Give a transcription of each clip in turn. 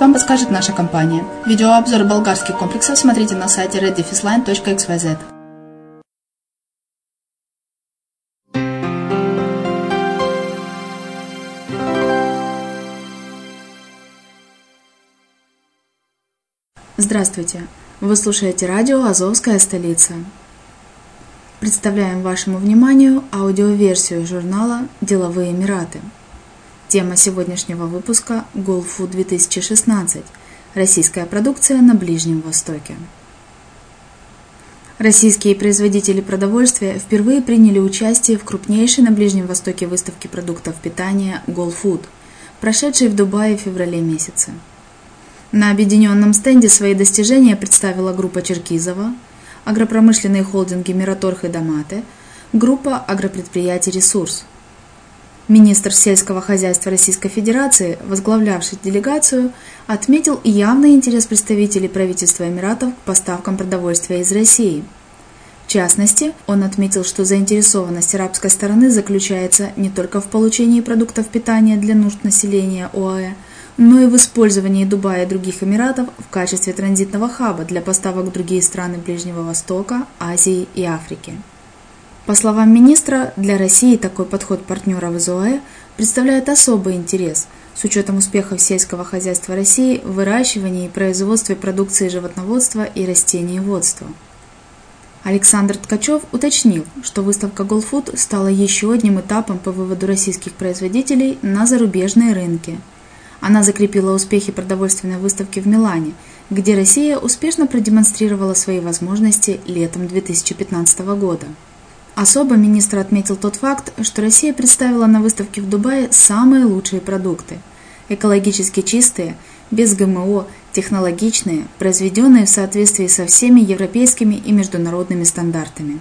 вам подскажет наша компания. Видеообзор болгарских комплексов смотрите на сайте reddefisline.xyz. Здравствуйте! Вы слушаете радио «Азовская столица». Представляем вашему вниманию аудиоверсию журнала «Деловые Эмираты». Тема сегодняшнего выпуска – Голфу 2016. Российская продукция на Ближнем Востоке. Российские производители продовольствия впервые приняли участие в крупнейшей на Ближнем Востоке выставке продуктов питания «Голфуд», прошедшей в Дубае в феврале месяце. На объединенном стенде свои достижения представила группа Черкизова, агропромышленные холдинги Мираторг и Доматы, группа агропредприятий «Ресурс». Министр сельского хозяйства Российской Федерации, возглавлявший делегацию, отметил явный интерес представителей правительства Эмиратов к поставкам продовольствия из России. В частности, он отметил, что заинтересованность арабской стороны заключается не только в получении продуктов питания для нужд населения ОАЭ, но и в использовании Дубая и других Эмиратов в качестве транзитного хаба для поставок в другие страны Ближнего Востока, Азии и Африки. По словам министра, для России такой подход партнеров из ОАЭ представляет особый интерес с учетом успехов сельского хозяйства России в выращивании и производстве продукции животноводства и растениеводства. Александр Ткачев уточнил, что выставка Голфуд стала еще одним этапом по выводу российских производителей на зарубежные рынки – она закрепила успехи продовольственной выставки в Милане, где Россия успешно продемонстрировала свои возможности летом 2015 года. Особо министр отметил тот факт, что Россия представила на выставке в Дубае самые лучшие продукты – экологически чистые, без ГМО, технологичные, произведенные в соответствии со всеми европейскими и международными стандартами.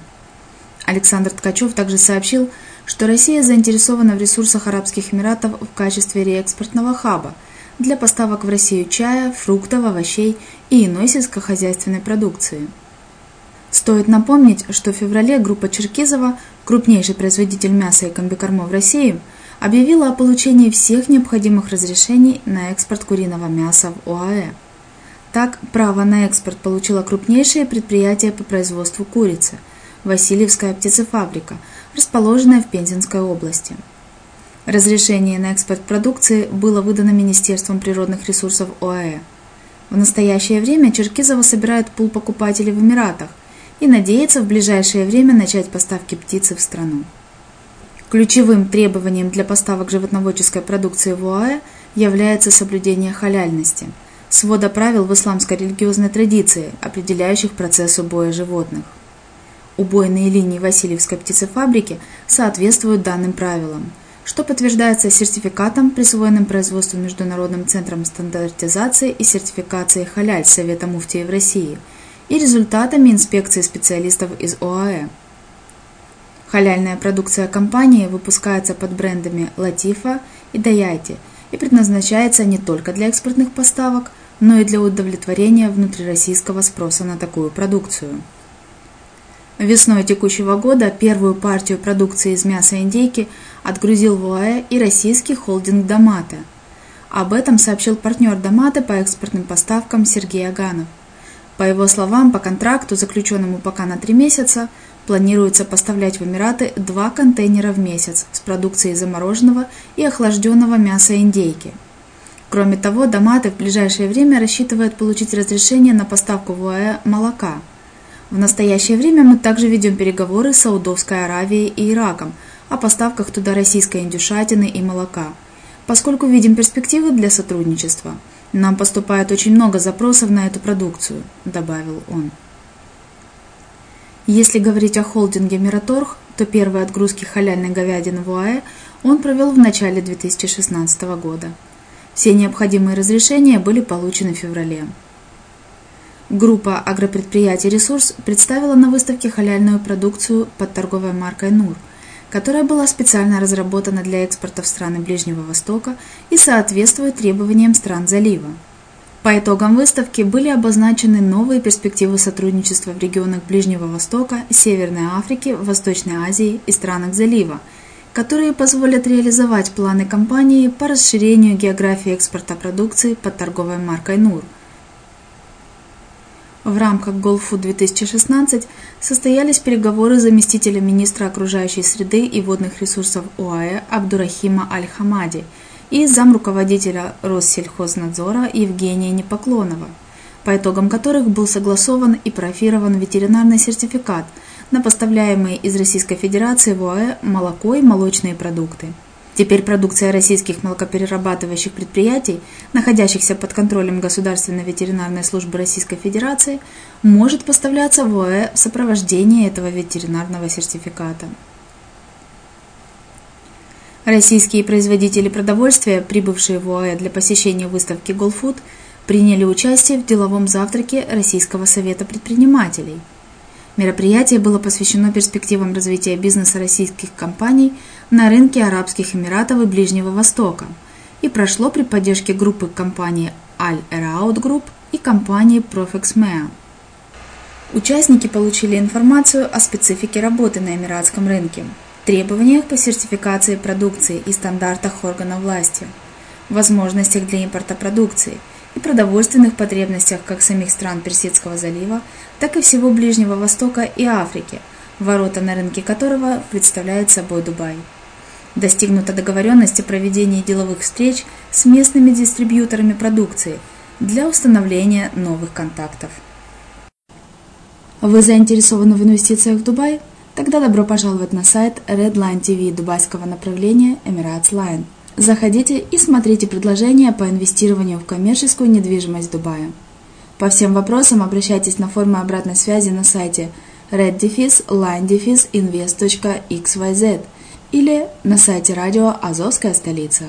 Александр Ткачев также сообщил, что Россия заинтересована в ресурсах Арабских Эмиратов в качестве реэкспортного хаба для поставок в Россию чая, фруктов, овощей и иной сельскохозяйственной продукции. Стоит напомнить, что в феврале группа Черкизова, крупнейший производитель мяса и комбикормов России, объявила о получении всех необходимых разрешений на экспорт куриного мяса в ОАЭ. Так, право на экспорт получило крупнейшее предприятие по производству курицы – Васильевская птицефабрика, расположенная в Пензенской области. Разрешение на экспорт продукции было выдано Министерством природных ресурсов ОАЭ. В настоящее время Черкизово собирает пул покупателей в Эмиратах и надеется в ближайшее время начать поставки птицы в страну. Ключевым требованием для поставок животноводческой продукции в ОАЭ является соблюдение халяльности, свода правил в исламской религиозной традиции, определяющих процесс убоя животных. Убойные линии Васильевской птицефабрики соответствуют данным правилам, что подтверждается сертификатом, присвоенным производству Международным центром стандартизации и сертификации «Халяль» Совета Муфтиев России и результатами инспекции специалистов из ОАЭ. Халяльная продукция компании выпускается под брендами «Латифа» и «Даяйти» и предназначается не только для экспортных поставок, но и для удовлетворения внутрироссийского спроса на такую продукцию. Весной текущего года первую партию продукции из мяса индейки отгрузил в ОАЭ и российский холдинг «Домата». Об этом сообщил партнер «Домата» по экспортным поставкам Сергей Аганов. По его словам, по контракту, заключенному пока на три месяца, планируется поставлять в Эмираты два контейнера в месяц с продукцией замороженного и охлажденного мяса индейки. Кроме того, Доматы в ближайшее время рассчитывает получить разрешение на поставку в ОАЭ молока – в настоящее время мы также ведем переговоры с Саудовской Аравией и Ираком о поставках туда российской индюшатины и молока, поскольку видим перспективы для сотрудничества. Нам поступает очень много запросов на эту продукцию, добавил он. Если говорить о холдинге Мираторг, то первые отгрузки халяльной говядины в УАЭ он провел в начале 2016 года. Все необходимые разрешения были получены в феврале. Группа агропредприятий «Ресурс» представила на выставке халяльную продукцию под торговой маркой «Нур», которая была специально разработана для экспорта в страны Ближнего Востока и соответствует требованиям стран залива. По итогам выставки были обозначены новые перспективы сотрудничества в регионах Ближнего Востока, Северной Африки, Восточной Азии и странах залива, которые позволят реализовать планы компании по расширению географии экспорта продукции под торговой маркой «Нур», в рамках Голфу 2016 состоялись переговоры заместителя министра окружающей среды и водных ресурсов ОАЭ Абдурахима Аль-Хамади и замруководителя Россельхознадзора Евгения Непоклонова, по итогам которых был согласован и профирован ветеринарный сертификат на поставляемые из Российской Федерации в ОАЭ молоко и молочные продукты. Теперь продукция российских молокоперерабатывающих предприятий, находящихся под контролем Государственной ветеринарной службы Российской Федерации, может поставляться в ОАЭ в сопровождении этого ветеринарного сертификата. Российские производители продовольствия, прибывшие в ОАЭ для посещения выставки Голфуд, приняли участие в деловом завтраке Российского совета предпринимателей. Мероприятие было посвящено перспективам развития бизнеса российских компаний на рынке Арабских Эмиратов и Ближнего Востока и прошло при поддержке группы компаний Al Eraut Group и компании Profex. Участники получили информацию о специфике работы на эмиратском рынке, требованиях по сертификации продукции и стандартах органов власти, возможностях для импорта продукции – и продовольственных потребностях как самих стран Персидского залива, так и всего Ближнего Востока и Африки, ворота на рынке которого представляет собой Дубай. Достигнута договоренность о проведении деловых встреч с местными дистрибьюторами продукции для установления новых контактов. Вы заинтересованы в инвестициях в Дубай? Тогда добро пожаловать на сайт Redline TV дубайского направления Emirates Line – Заходите и смотрите предложения по инвестированию в коммерческую недвижимость Дубая. По всем вопросам обращайтесь на формы обратной связи на сайте reddefis-line-invest.xyz или на сайте радио «Азовская столица».